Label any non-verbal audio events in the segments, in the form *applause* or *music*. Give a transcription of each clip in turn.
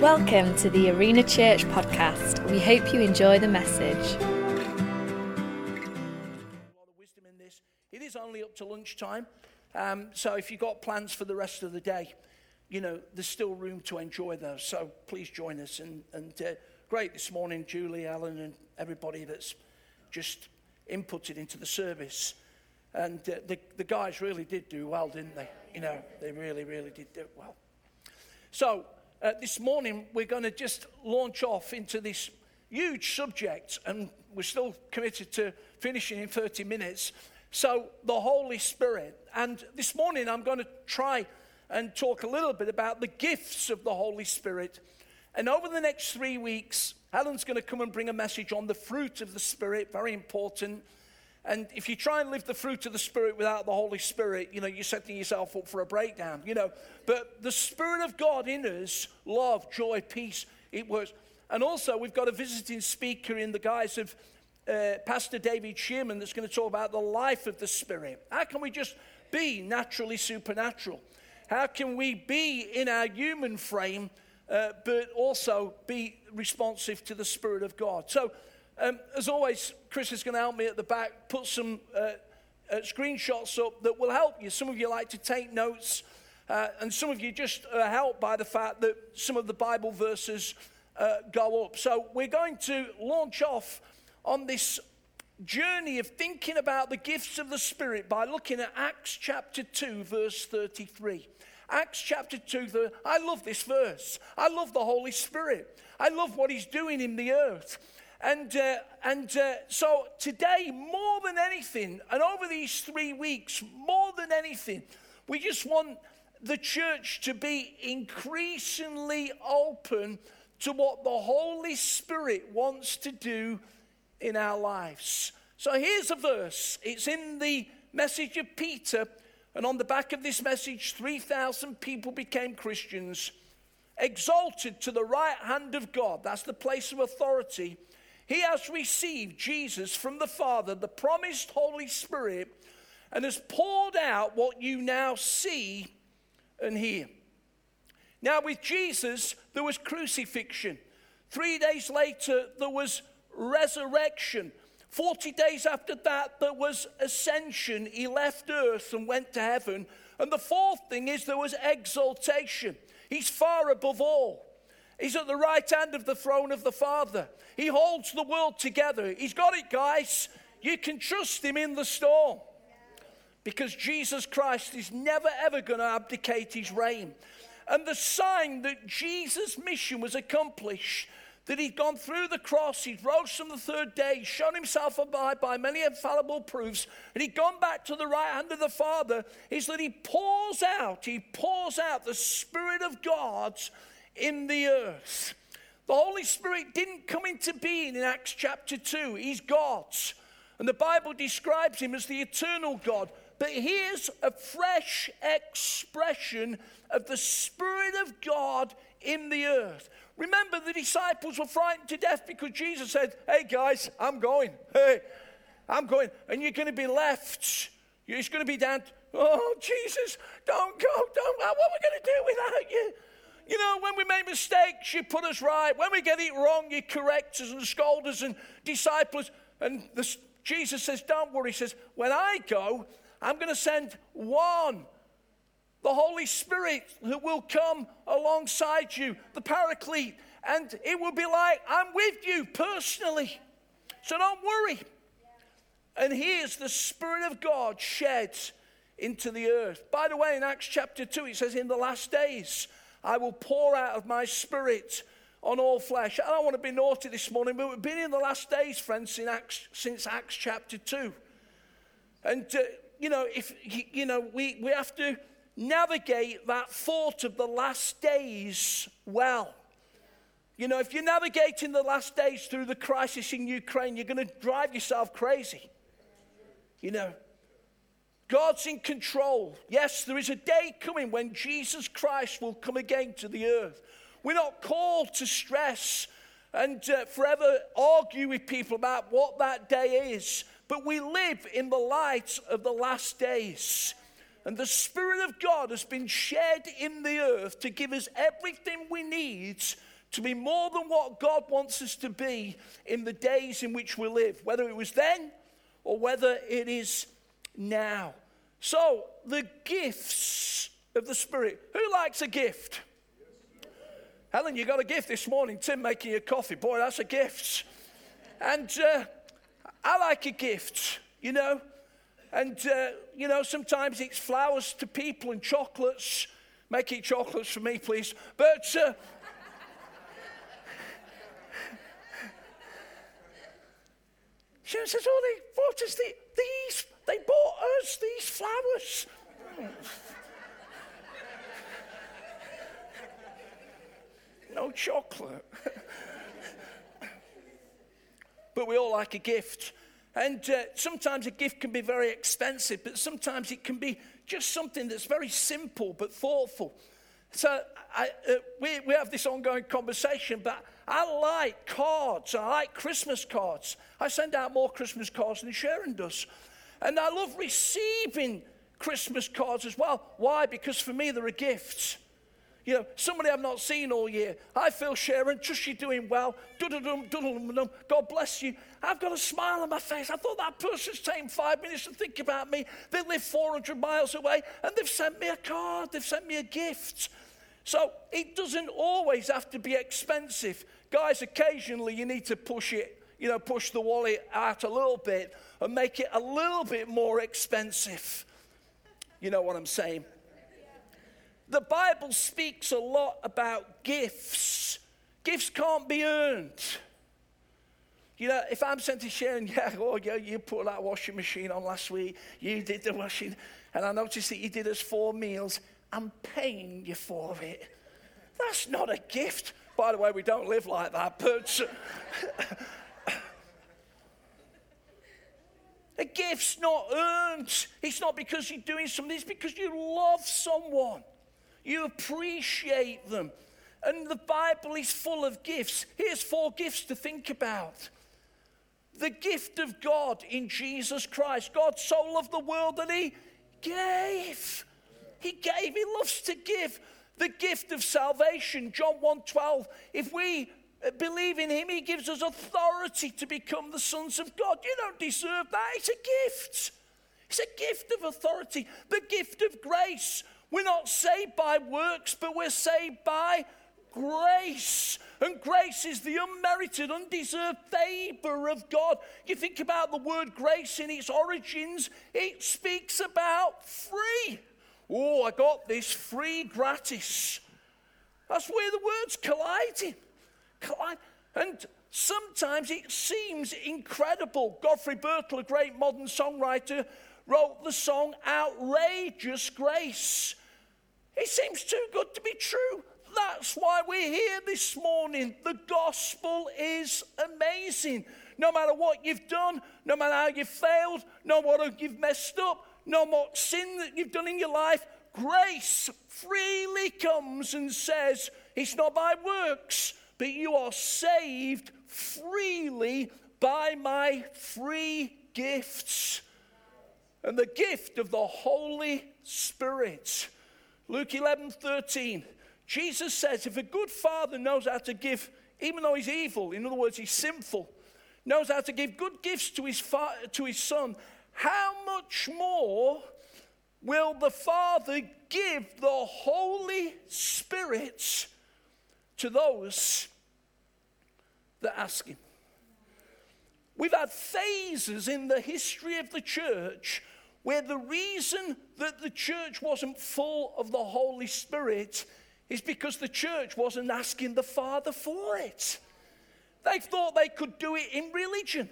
Welcome to the Arena Church podcast. We hope you enjoy the message. A lot of wisdom in this. It is only up to lunchtime. Um, so if you've got plans for the rest of the day, you know, there's still room to enjoy those. So please join us. And, and uh, great this morning, Julie, Alan, and everybody that's just inputted into the service. And uh, the, the guys really did do well, didn't they? You know, they really, really did do well. So uh, this morning we're going to just launch off into this huge subject, and we're still committed to finishing in 30 minutes. So, the Holy Spirit. And this morning I'm going to try and talk a little bit about the gifts of the Holy Spirit. And over the next three weeks, Helen's going to come and bring a message on the fruit of the Spirit, very important. And if you try and live the fruit of the Spirit without the Holy Spirit, you know, you're setting yourself up for a breakdown, you know. But the Spirit of God in us, love, joy, peace, it works. And also, we've got a visiting speaker in the guise of uh, Pastor David Shearman that's going to talk about the life of the Spirit. How can we just be naturally supernatural? How can we be in our human frame, uh, but also be responsive to the Spirit of God? So, um, as always, Chris is going to help me at the back, put some uh, uh, screenshots up that will help you. Some of you like to take notes, uh, and some of you just are helped by the fact that some of the Bible verses uh, go up. So we're going to launch off on this journey of thinking about the gifts of the Spirit by looking at Acts chapter 2, verse 33. Acts chapter 2, I love this verse. I love the Holy Spirit. I love what He's doing in the earth. And, uh, and uh, so today, more than anything, and over these three weeks, more than anything, we just want the church to be increasingly open to what the Holy Spirit wants to do in our lives. So here's a verse. It's in the message of Peter, and on the back of this message, 3,000 people became Christians, exalted to the right hand of God. That's the place of authority he has received Jesus from the Father, the promised Holy Spirit, and has poured out what you now see and hear. Now, with Jesus, there was crucifixion. Three days later, there was resurrection. 40 days after that, there was ascension. He left earth and went to heaven. And the fourth thing is there was exaltation. He's far above all. He's at the right hand of the throne of the Father. He holds the world together. He's got it, guys. You can trust him in the storm because Jesus Christ is never ever going to abdicate his reign. And the sign that Jesus' mission was accomplished, that he'd gone through the cross, he'd rose from the third day, shown himself alive by many infallible proofs, and he'd gone back to the right hand of the Father, is that he pours out, he pours out the Spirit of God in the earth. The Holy Spirit didn't come into being in Acts chapter 2. He's God. And the Bible describes him as the eternal God. But here's a fresh expression of the Spirit of God in the earth. Remember, the disciples were frightened to death because Jesus said, Hey guys, I'm going. Hey, I'm going. And you're going to be left. It's going to be down. Oh, Jesus, don't go. Don't. What are we going to do without you? You know, when we make mistakes, you put us right. When we get it wrong, you correct us and scold us and disciples. And the, Jesus says, Don't worry. He says, When I go, I'm going to send one, the Holy Spirit, who will come alongside you, the Paraclete. And it will be like, I'm with you personally. So don't worry. And here's the Spirit of God shed into the earth. By the way, in Acts chapter 2, it says, In the last days, I will pour out of my spirit on all flesh. I don't want to be naughty this morning, but we've been in the last days, friends, in Acts, since Acts chapter 2. And, uh, you know, if, you know, we, we have to navigate that thought of the last days well. You know, if you're navigating the last days through the crisis in Ukraine, you're going to drive yourself crazy. You know, God's in control. Yes, there is a day coming when Jesus Christ will come again to the earth. We're not called to stress and uh, forever argue with people about what that day is, but we live in the light of the last days. And the Spirit of God has been shed in the earth to give us everything we need to be more than what God wants us to be in the days in which we live, whether it was then or whether it is now. So, the gifts of the Spirit. Who likes a gift? Helen, you got a gift this morning. Tim making you coffee. Boy, that's a gift. And uh, I like a gift, you know. And, uh, you know, sometimes it's flowers to people and chocolates. Make it chocolates for me, please. But. Uh, *laughs* Sharon says, Oh, they bought us the, these, they bought us these flowers. no chocolate. but we all like a gift. And uh, sometimes a gift can be very expensive, but sometimes it can be just something that's very simple but thoughtful. So I, uh, we, we have this ongoing conversation, but I like cards. I like Christmas cards. I send out more Christmas cards than Sharon does. And I love receiving Christmas cards as well. Why? Because for me, they're a gift. You know, somebody I've not seen all year. I feel Sharon, trust you're doing well. God bless you. I've got a smile on my face. I thought that person's taken five minutes to think about me. They live 400 miles away and they've sent me a card, they've sent me a gift. So it doesn't always have to be expensive. Guys, occasionally you need to push it, you know, push the wallet out a little bit and make it a little bit more expensive. You know what I'm saying? The Bible speaks a lot about gifts. Gifts can't be earned. You know, if I'm sent to Sharon, *laughs* yeah, oh, yeah, you put that washing machine on last week, you did the washing, and I noticed that you did us four meals. I'm paying you for it. That's not a gift. By the way, we don't live like that, but *laughs* a gift's not earned. It's not because you're doing something, it's because you love someone. You appreciate them. And the Bible is full of gifts. Here's four gifts to think about the gift of God in Jesus Christ. God so loved the world that He gave. He gave, He loves to give the gift of salvation. John 1:12. If we believe in Him, He gives us authority to become the sons of God. You don't deserve that. It's a gift. It's a gift of authority, the gift of grace. We're not saved by works, but we're saved by grace. And grace is the unmerited, undeserved favor of God. You think about the word grace in its origins, it speaks about free. Oh, I got this free gratis. That's where the words colliding. And sometimes it seems incredible. Godfrey Birtill, a great modern songwriter, wrote the song Outrageous Grace. It seems too good to be true. That's why we're here this morning. The gospel is amazing. No matter what you've done, no matter how you've failed, no matter what you've messed up, no more sin that you've done in your life. Grace freely comes and says, It's not by works, but you are saved freely by my free gifts. And the gift of the Holy Spirit. Luke 11 13. Jesus says, If a good father knows how to give, even though he's evil, in other words, he's sinful, knows how to give good gifts to his, fa- to his son, how much more will the Father give the Holy Spirit to those that ask Him? We've had phases in the history of the church where the reason that the church wasn't full of the Holy Spirit is because the church wasn't asking the Father for it. They thought they could do it in religion.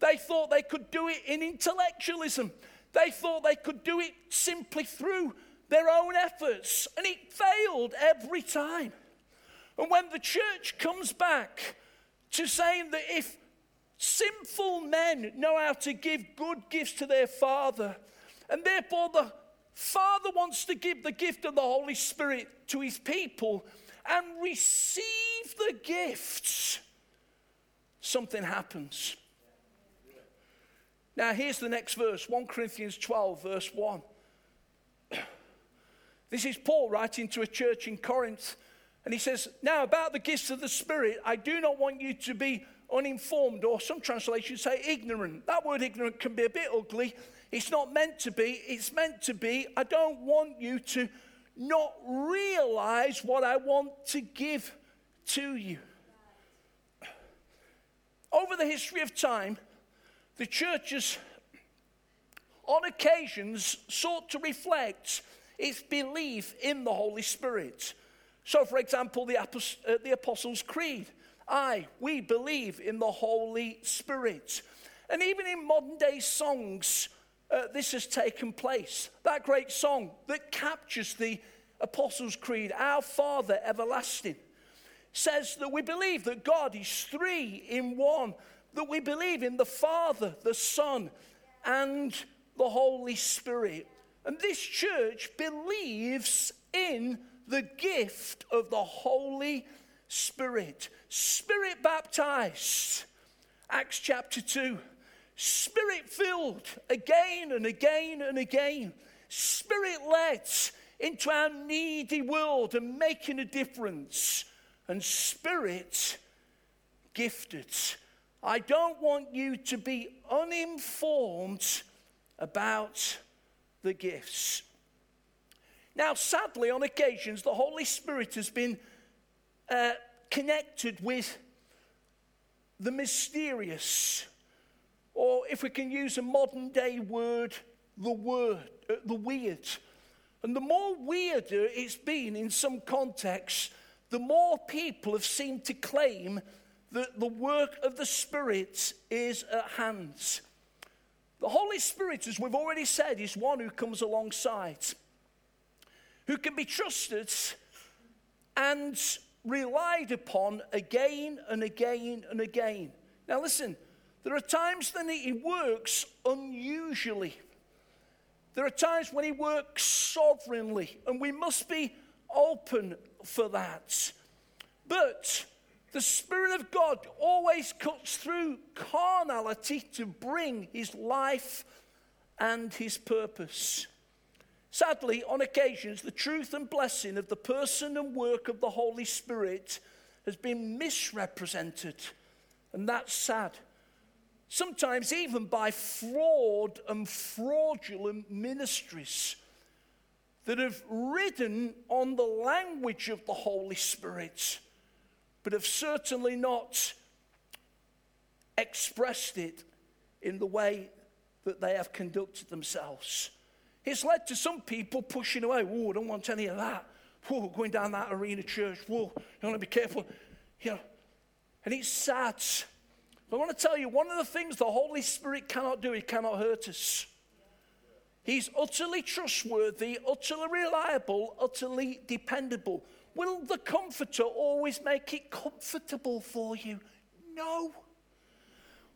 They thought they could do it in intellectualism. They thought they could do it simply through their own efforts, and it failed every time. And when the church comes back to saying that if sinful men know how to give good gifts to their Father, and therefore the Father wants to give the gift of the Holy Spirit to his people and receive the gifts, something happens. Now, here's the next verse 1 Corinthians 12, verse 1. *clears throat* This is Paul writing to a church in Corinth. And he says, Now, about the gifts of the Spirit, I do not want you to be uninformed, or some translations say ignorant. That word ignorant can be a bit ugly. It's not meant to be. It's meant to be, I don't want you to not realize what I want to give to you. Over the history of time, the church has, on occasions, sought to reflect its belief in the Holy Spirit. So, for example, the, uh, the Apostles' Creed I, we believe in the Holy Spirit. And even in modern day songs, uh, this has taken place. That great song that captures the Apostles' Creed, Our Father Everlasting, says that we believe that God is three in one, that we believe in the Father, the Son, and the Holy Spirit. And this church believes in the gift of the Holy Spirit. Spirit baptized. Acts chapter 2. Spirit filled again and again and again. Spirit led into our needy world and making a difference. And spirit gifted. I don't want you to be uninformed about the gifts. Now, sadly, on occasions, the Holy Spirit has been uh, connected with the mysterious, or if we can use a modern day word, the word, uh, the weird. And the more weirder it's been in some contexts, the more people have seemed to claim that the work of the Spirit is at hand. The Holy Spirit, as we've already said, is one who comes alongside, who can be trusted and relied upon again and again and again. Now, listen, there are times when He works unusually. There are times when he works sovereignly, and we must be open for that. But the Spirit of God always cuts through carnality to bring his life and his purpose. Sadly, on occasions, the truth and blessing of the person and work of the Holy Spirit has been misrepresented, and that's sad sometimes even by fraud and fraudulent ministries that have ridden on the language of the Holy Spirit, but have certainly not expressed it in the way that they have conducted themselves. It's led to some people pushing away. Oh, I don't want any of that. Whoa, going down that arena church. Whoa, you want to be careful. You know, and it's sad but I want to tell you one of the things the Holy Spirit cannot do, He cannot hurt us. He's utterly trustworthy, utterly reliable, utterly dependable. Will the Comforter always make it comfortable for you? No.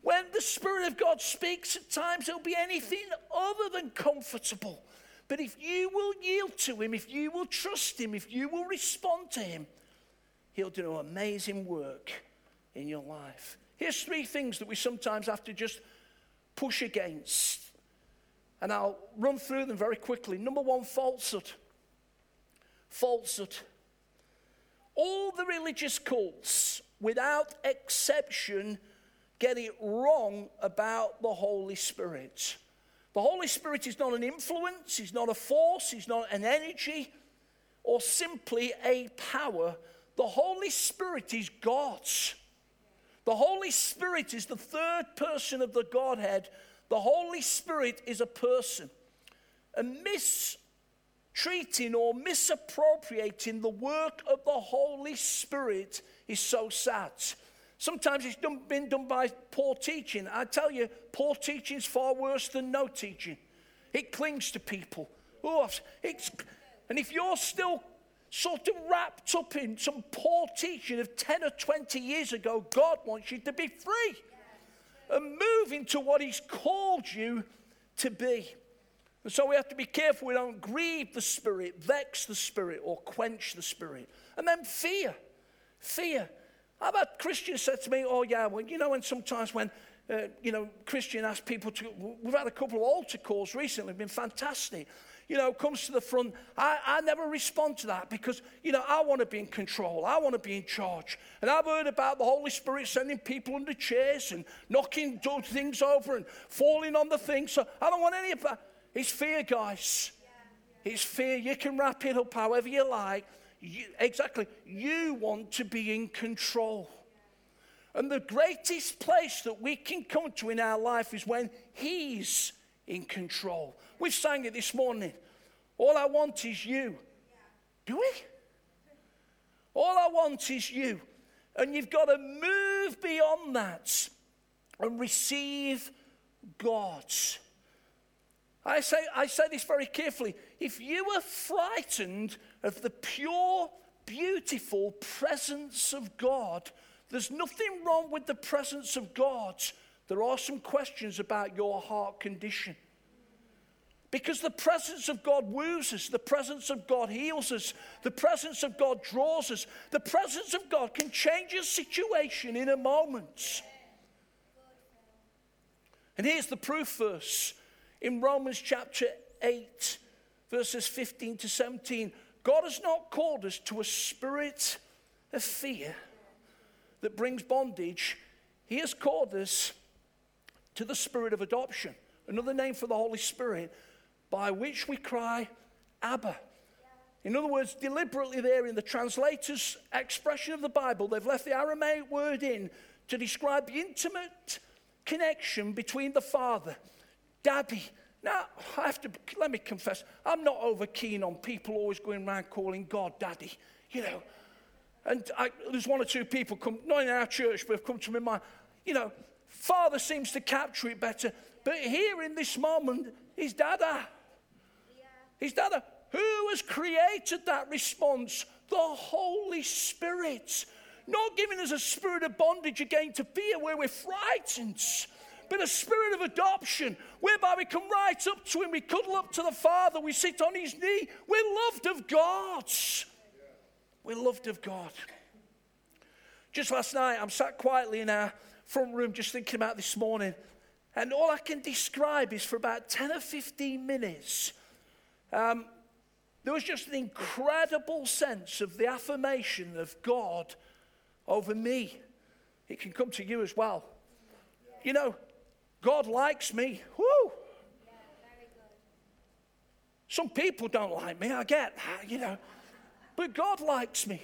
When the Spirit of God speaks, at times it'll be anything other than comfortable. But if you will yield to Him, if you will trust Him, if you will respond to Him, He'll do an amazing work in your life. Here's three things that we sometimes have to just push against. And I'll run through them very quickly. Number one, falsehood. Falsehood. All the religious cults, without exception, get it wrong about the Holy Spirit. The Holy Spirit is not an influence, He's not a force, He's not an energy, or simply a power. The Holy Spirit is God's. The Holy Spirit is the third person of the Godhead. The Holy Spirit is a person. And mistreating or misappropriating the work of the Holy Spirit is so sad. Sometimes it's done, been done by poor teaching. I tell you, poor teaching is far worse than no teaching. It clings to people. Oh, it's, and if you're still sort of wrapped up in some poor teaching of 10 or 20 years ago. God wants you to be free and move into what He's called you to be. And so we have to be careful we don't grieve the Spirit, vex the Spirit, or quench the Spirit. And then fear. Fear. I've had Christians said to me, oh, yeah, well, you know, when sometimes when uh, you know, Christian ask people to, we've had a couple of altar calls recently, been fantastic. you know, comes to the front, I, I never respond to that because, you know, I want to be in control. I want to be in charge. And I've heard about the Holy Spirit sending people under chairs and knocking things over and falling on the things. So I don't want any of that. It's fear, guys. It's fear. You can wrap it up however you like. You, exactly. You want to be in control. And the greatest place that we can come to in our life is when He's in control. We sang it this morning. All I want is you. Do we? All I want is you. And you've got to move beyond that and receive God's. I say, I say this very carefully. If you are frightened of the pure, beautiful presence of God, there's nothing wrong with the presence of God. There are some questions about your heart condition. Because the presence of God woos us, the presence of God heals us, the presence of God draws us, the presence of God can change a situation in a moment. And here's the proof verse in Romans chapter 8, verses 15 to 17. God has not called us to a spirit of fear that brings bondage, He has called us to the spirit of adoption, another name for the Holy Spirit, by which we cry, Abba. In other words, deliberately there in the translator's expression of the Bible, they've left the Aramaic word in to describe the intimate connection between the Father, Daddy. Now, I have to, let me confess, I'm not over keen on people always going around calling God Daddy. You know, and I, there's one or two people come, not in our church, but have come to me mind. You know, Father seems to capture it better. But here in this moment, is Dada. Yeah. He's Dada. Who has created that response? The Holy Spirit. Not giving us a spirit of bondage again to fear where we're frightened, but a spirit of adoption whereby we come right up to Him, we cuddle up to the Father, we sit on His knee. We're loved of God. We're loved of God. Just last night, I'm sat quietly in our front room just thinking about this morning, and all I can describe is for about 10 or 15 minutes, um, there was just an incredible sense of the affirmation of God over me. It can come to you as well. You know, God likes me. Woo! Some people don't like me, I get you know. But God likes me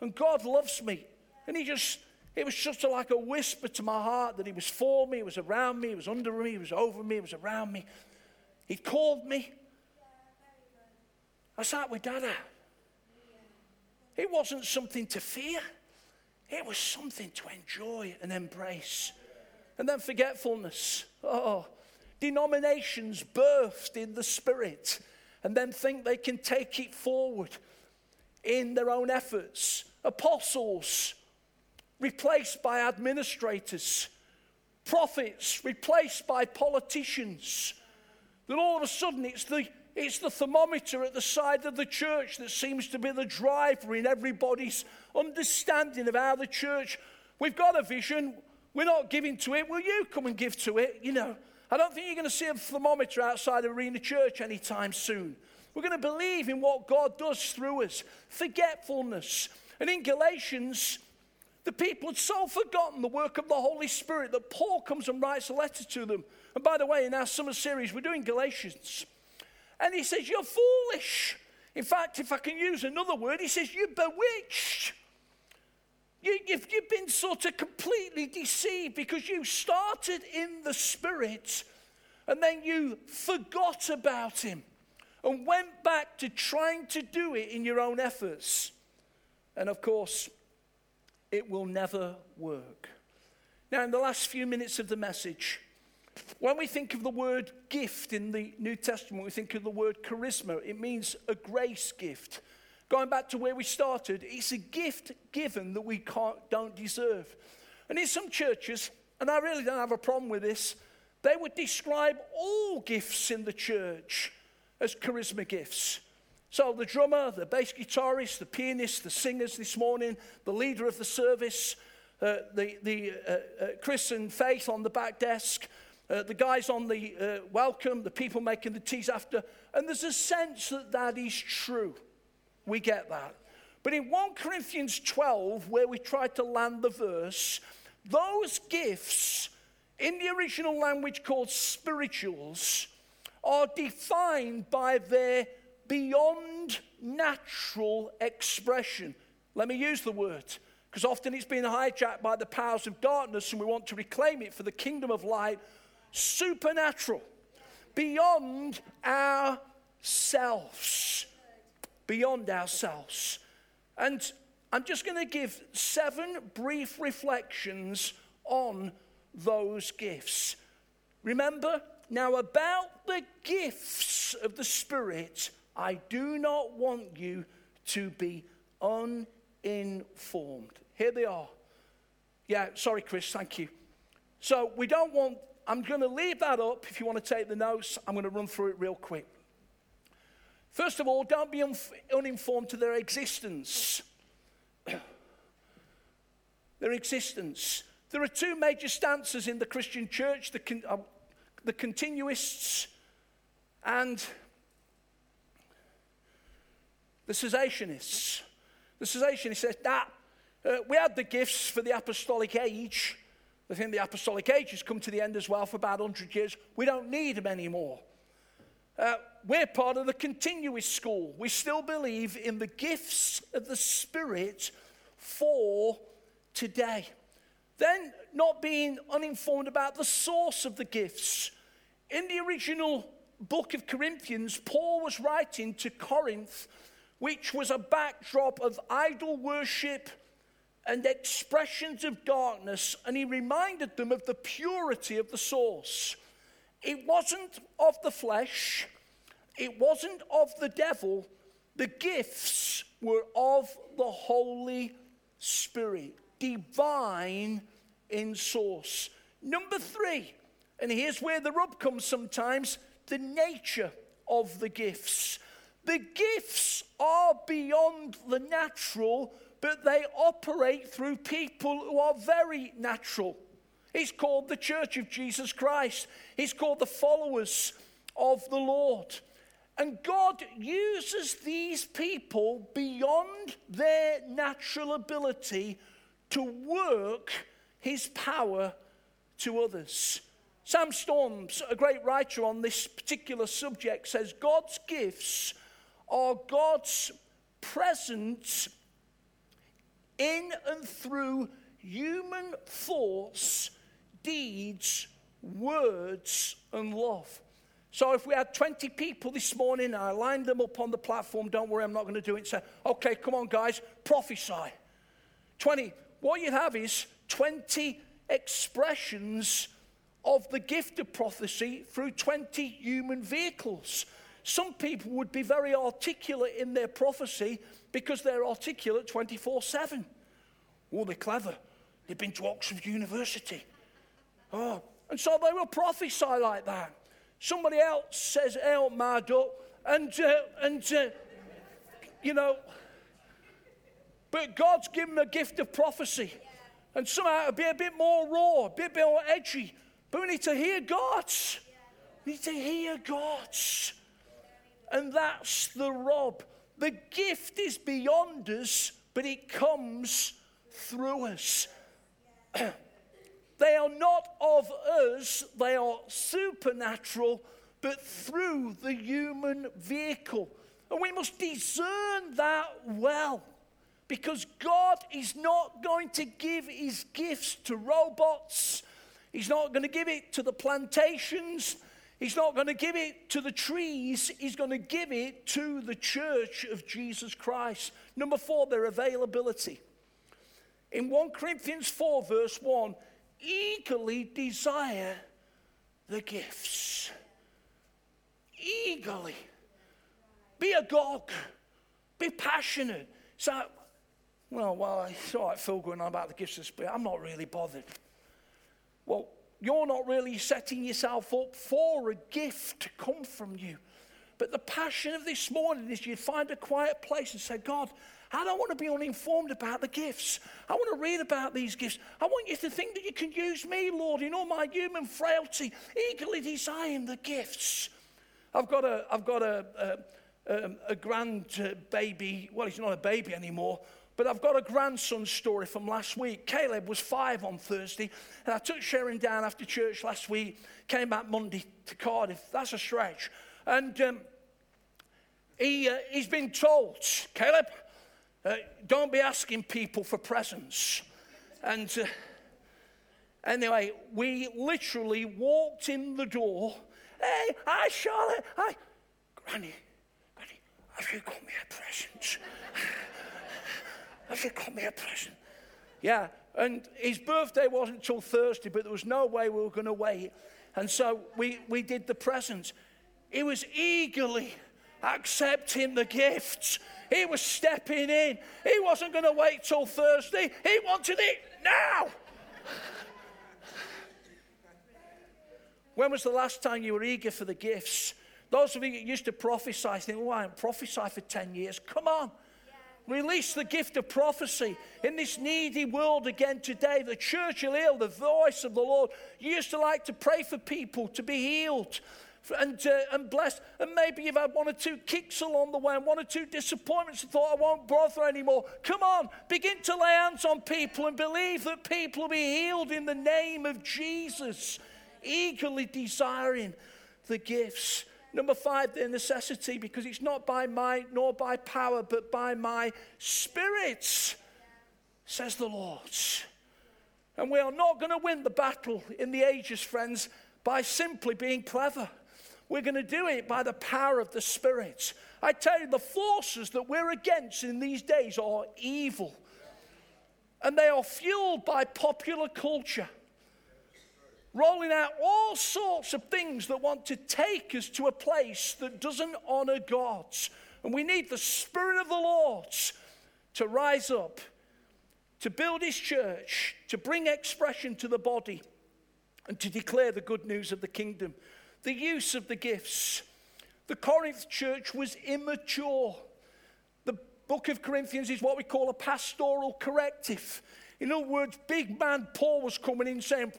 and God loves me. And He just, it was just like a whisper to my heart that He was for me, He was around me, He was under me, He was over me, He was around me. He called me. I sat with Dada. It wasn't something to fear, it was something to enjoy and embrace. And then forgetfulness. Oh, denominations birthed in the spirit and then think they can take it forward in their own efforts. Apostles replaced by administrators, prophets replaced by politicians. That all of a sudden it's the, it's the thermometer at the side of the church that seems to be the driver in everybody's understanding of how the church, we've got a vision, we're not giving to it, will you come and give to it? You know, I don't think you're going to see a thermometer outside Arena Church anytime soon. We're going to believe in what God does through us. Forgetfulness. And in Galatians, the people had so forgotten the work of the Holy Spirit that Paul comes and writes a letter to them. And by the way, in our summer series, we're doing Galatians. And he says, You're foolish. In fact, if I can use another word, he says, You're bewitched. Have you've been sort of completely deceived because you started in the Spirit and then you forgot about Him and went back to trying to do it in your own efforts. And of course, it will never work. Now, in the last few minutes of the message, when we think of the word gift in the New Testament, we think of the word charisma. It means a grace gift. Going back to where we started, it's a gift given that we can't, don't deserve. And in some churches, and I really don't have a problem with this, they would describe all gifts in the church as charisma gifts. So, the drummer, the bass guitarist, the pianist, the singers this morning, the leader of the service, uh, the, the uh, uh, Chris and Faith on the back desk, uh, the guys on the uh, welcome, the people making the teas after, and there's a sense that that is true. We get that. But in 1 Corinthians 12, where we try to land the verse, those gifts in the original language called spirituals are defined by their beyond natural expression. Let me use the word, because often it's been hijacked by the powers of darkness and we want to reclaim it for the kingdom of light. Supernatural, beyond ourselves. Beyond ourselves. And I'm just going to give seven brief reflections on those gifts. Remember, now about the gifts of the Spirit, I do not want you to be uninformed. Here they are. Yeah, sorry, Chris, thank you. So we don't want, I'm going to leave that up if you want to take the notes. I'm going to run through it real quick. First of all, don't be un- uninformed to their existence. *clears throat* their existence. There are two major stances in the Christian church the, con- uh, the continuists and the cessationists. The cessationists said that uh, we had the gifts for the apostolic age. I think the apostolic age has come to the end as well for about 100 years. We don't need them anymore. Uh, we're part of the continuous school. We still believe in the gifts of the Spirit for today. Then, not being uninformed about the source of the gifts. In the original book of Corinthians, Paul was writing to Corinth, which was a backdrop of idol worship and expressions of darkness, and he reminded them of the purity of the source. It wasn't of the flesh, it wasn't of the devil. The gifts were of the Holy Spirit, divine in source. Number three, and here's where the rub comes sometimes the nature of the gifts. The gifts are beyond the natural, but they operate through people who are very natural. It's called the Church of Jesus Christ, it's called the followers of the Lord. And God uses these people beyond their natural ability to work his power to others. Sam Storms, a great writer on this particular subject, says God's gifts are God's presence in and through human thoughts, deeds, words, and love. So if we had 20 people this morning, I lined them up on the platform, don't worry, I'm not going to do it, say, okay, come on, guys, prophesy. 20. What you'd have is 20 expressions of the gift of prophecy through 20 human vehicles. Some people would be very articulate in their prophecy because they're articulate 24 7. Oh, they're clever. They've been to Oxford University. Oh, and so they will prophesy like that. Somebody else says, "El Mado," and uh, and uh, you know, but God's given them a gift of prophecy, and somehow it'll be a bit more raw, a bit more edgy. But we need to hear God's. We need to hear God's, and that's the rub. The gift is beyond us, but it comes through us. *clears throat* They are not of us, they are supernatural, but through the human vehicle. And we must discern that well because God is not going to give his gifts to robots, He's not going to give it to the plantations. He's not going to give it to the trees, he's going to give it to the church of Jesus Christ. Number four, their availability. In 1 Corinthians 4, verse 1, eagerly desire the gifts. Eagerly. Be a gog. Be passionate. So, well, well, it's all right, Phil, going on about the gifts of the Spirit. I'm not really bothered. Well, you're not really setting yourself up for a gift to come from you. But the passion of this morning is you find a quiet place and say, God, I don't want to be uninformed about the gifts. I want to read about these gifts. I want you to think that you can use me, Lord, in all my human frailty, eagerly desiring the gifts. I've got a, I've got a, a, a, a grand baby. Well, he's not a baby anymore, but I've got a grandson story from last week. Caleb was five on Thursday, and I took Sharon down after church last week, came back Monday to Cardiff. That's a stretch. And um, he, uh, he's been told, Caleb, uh, don't be asking people for presents. And uh, anyway, we literally walked in the door. Hey, hi, Charlotte. Hi. Granny, Granny, have you got me a present? Have you got me a present? Yeah. And his birthday wasn't until Thursday, but there was no way we were going to wait. And so we, we did the presents. He was eagerly accepting the gifts. He was stepping in. He wasn't going to wait till Thursday. He wanted it now. when was the last time you were eager for the gifts? Those of you that used to prophesy think, oh, I haven't prophesied for 10 years. Come on. Release the gift of prophecy in this needy world again today. The church will hear the voice of the Lord. You used to like to pray for people to be healed and, uh, and blessed. And maybe you've had one or two kicks along the way and one or two disappointments and thought, I won't bother anymore. Come on, begin to lay hands on people and believe that people will be healed in the name of Jesus, eagerly desiring the gifts. Number five, the necessity, because it's not by might nor by power, but by my spirit, says the Lord. And we are not going to win the battle in the ages, friends, by simply being clever. We're going to do it by the power of the Spirit. I tell you, the forces that we're against in these days are evil. And they are fueled by popular culture rolling out all sorts of things that want to take us to a place that doesn't honor God. And we need the Spirit of the Lord to rise up, to build His church, to bring expression to the body, and to declare the good news of the kingdom. The use of the gifts. The Corinth church was immature. The book of Corinthians is what we call a pastoral corrective. In other words, big man Paul was coming in saying,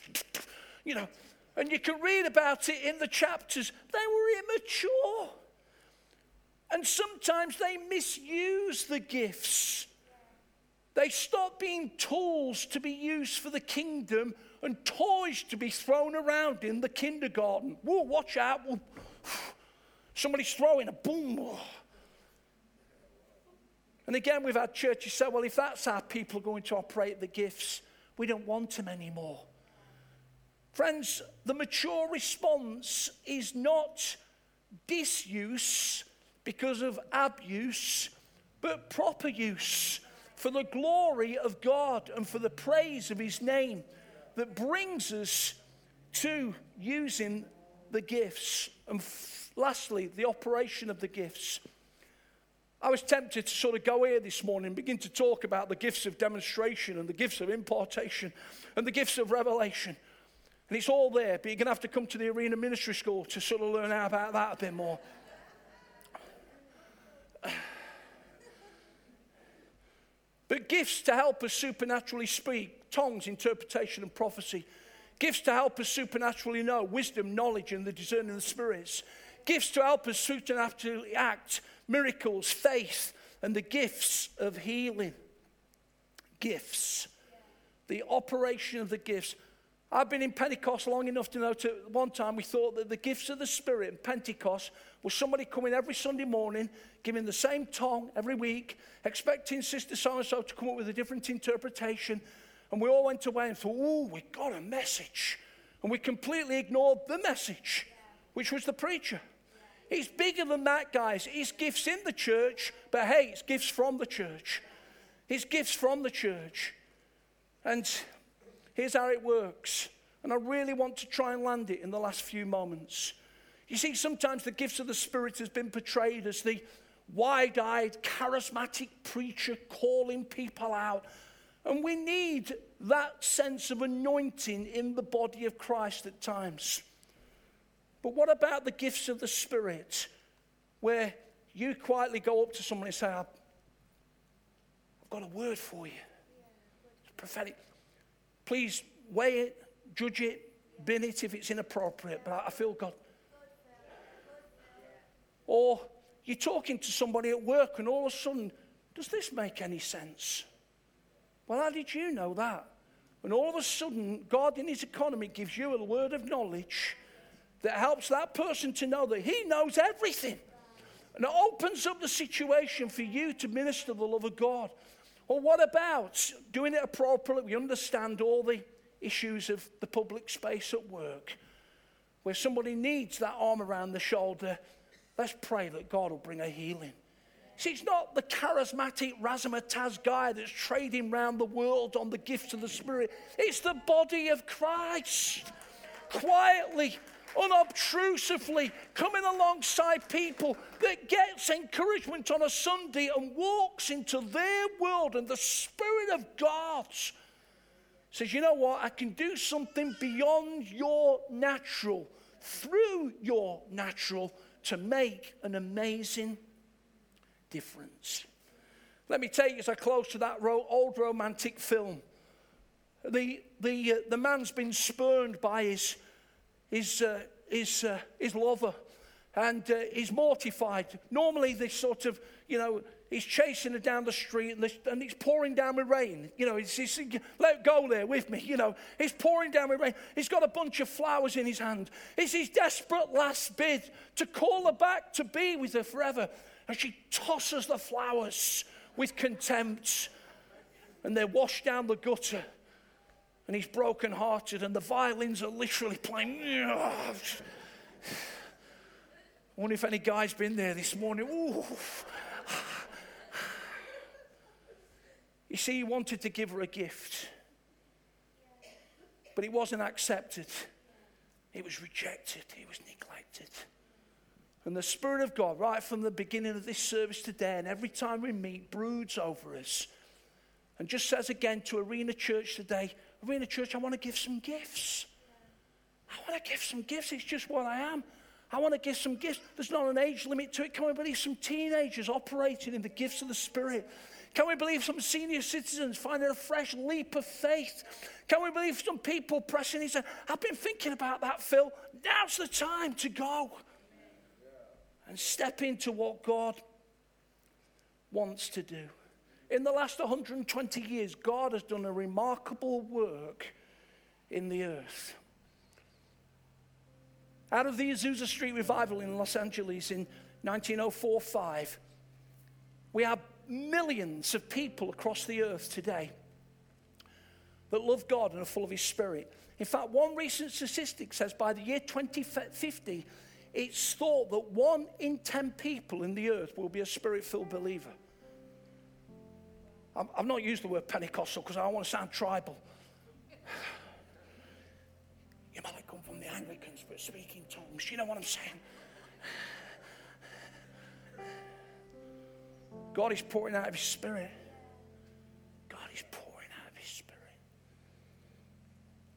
*tsk* you know, and you can read about it in the chapters. They were immature. And sometimes they misuse the gifts. They stop being tools to be used for the kingdom and toys to be thrown around in the kindergarten. Whoa, watch out. Somebody's throwing a boom. And again, we've had churches say, well, if that's how people are going to operate the gifts, we don't want them anymore. Friends, the mature response is not disuse because of abuse, but proper use for the glory of God and for the praise of His name that brings us to using the gifts. And f- lastly, the operation of the gifts. I was tempted to sort of go here this morning and begin to talk about the gifts of demonstration and the gifts of impartation and the gifts of revelation. And it's all there, but you're going to have to come to the Arena Ministry School to sort of learn out about that a bit more. *sighs* But gifts to help us supernaturally speak, tongues, interpretation, and prophecy. Gifts to help us supernaturally know wisdom, knowledge, and the discerning of the spirits. Gifts to help us supernaturally act, miracles, faith, and the gifts of healing. Gifts. The operation of the gifts. I've been in Pentecost long enough to know to one time we thought that the gifts of the Spirit in Pentecost was somebody coming every Sunday morning, giving the same tongue every week, expecting Sister so and so to come up with a different interpretation. And we all went away and thought, oh, we got a message. And we completely ignored the message, which was the preacher. He's bigger than that, guys. His gifts in the church, but hey, it's gifts from the church. His gifts from the church. And Here's how it works. And I really want to try and land it in the last few moments. You see, sometimes the gifts of the Spirit has been portrayed as the wide eyed, charismatic preacher calling people out. And we need that sense of anointing in the body of Christ at times. But what about the gifts of the Spirit, where you quietly go up to someone and say, I've got a word for you. It's prophetic. Please weigh it, judge it, bin it if it's inappropriate, but I feel God. Or you're talking to somebody at work and all of a sudden, does this make any sense? Well, how did you know that? And all of a sudden, God in His economy gives you a word of knowledge that helps that person to know that He knows everything. And it opens up the situation for you to minister the love of God. Or what about doing it appropriately? We understand all the issues of the public space at work, where somebody needs that arm around the shoulder. Let's pray that God will bring a healing. It's not the charismatic razzmatazz guy that's trading around the world on the gifts of the Spirit. It's the body of Christ. Quietly, unobtrusively coming alongside people that gets encouragement on a Sunday and walks into their world and the Spirit of God says, you know what, I can do something beyond your natural, through your natural, to make an amazing difference. Let me take you as I close to that old romantic film. The, the, uh, the man's been spurned by his, his, uh, his, uh, his lover and uh, he's mortified. Normally, this sort of, you know, he's chasing her down the street and, this, and it's pouring down with rain. You know, he's, he's, let go there with me. You know, he's pouring down with rain. He's got a bunch of flowers in his hand. It's his desperate last bid to call her back to be with her forever. And she tosses the flowers with contempt. And they're washed down the gutter. And he's broken-hearted, and the violins are literally playing. I wonder if any guy's been there this morning. Ooh. You see, he wanted to give her a gift, but it wasn't accepted. It was rejected. It was neglected. And the Spirit of God, right from the beginning of this service today, and every time we meet, broods over us. And just says again to Arena Church today Arena Church, I want to give some gifts. I want to give some gifts. It's just what I am. I want to give some gifts. There's not an age limit to it. Can we believe some teenagers operating in the gifts of the Spirit? Can we believe some senior citizens finding a fresh leap of faith? Can we believe some people pressing and saying, I've been thinking about that, Phil. Now's the time to go and step into what God wants to do. In the last 120 years, God has done a remarkable work in the earth. Out of the Azusa Street revival in Los Angeles in 1904 5, we have millions of people across the earth today that love God and are full of His Spirit. In fact, one recent statistic says by the year 2050, it's thought that one in 10 people in the earth will be a spirit filled believer. I've not used the word Pentecostal because I don't want to sound tribal. *sighs* You might come from the Anglicans, but speaking tongues. You know what I'm saying? God is pouring out of His Spirit. God is pouring out of His Spirit.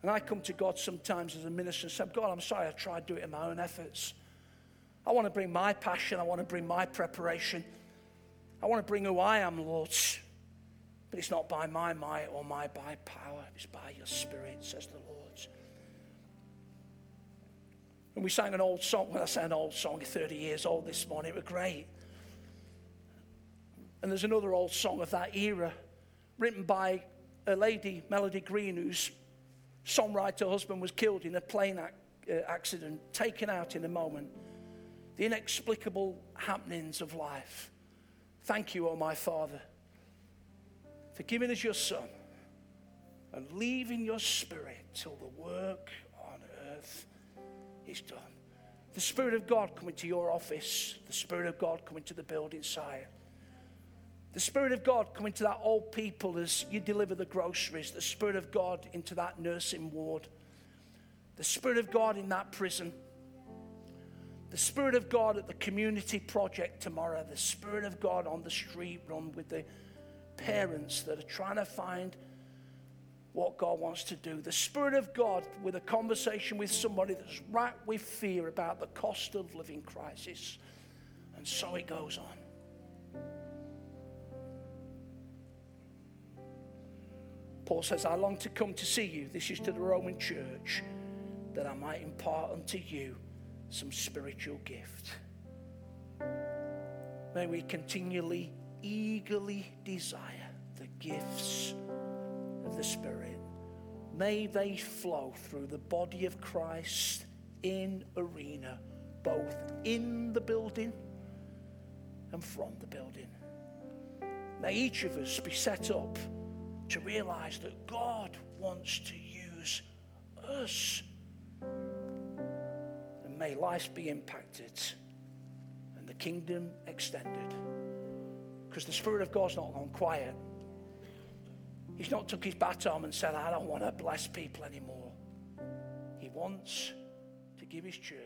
And I come to God sometimes as a minister and say, God, I'm sorry I tried to do it in my own efforts. I want to bring my passion. I want to bring my preparation. I want to bring who I am, Lord. But it's not by my might or my by power. It's by your Spirit, says the Lord. And we sang an old song. Well, I sang an old song, 30 years old this morning. It was great. And there's another old song of that era written by a lady, Melody Green, whose songwriter husband was killed in a plane uh, accident, taken out in a moment. The inexplicable happenings of life. Thank you, O oh my Father, for giving us your Son and leaving your Spirit till the work on earth is done. The Spirit of God coming to your office, the Spirit of God coming to the building site. The Spirit of God come into that old people as you deliver the groceries. The Spirit of God into that nursing ward. The Spirit of God in that prison. The Spirit of God at the community project tomorrow. The Spirit of God on the street run with the parents that are trying to find what God wants to do. The Spirit of God with a conversation with somebody that's racked with fear about the cost of living crisis. And so it goes on. Paul says, I long to come to see you. This is to the Roman church, that I might impart unto you some spiritual gift. May we continually, eagerly desire the gifts of the Spirit. May they flow through the body of Christ in arena, both in the building and from the building. May each of us be set up to realize that God wants to use us. May be impacted and the kingdom extended. Because the Spirit of God's not gone quiet. He's not took his baton and said, I don't want to bless people anymore. He wants to give his church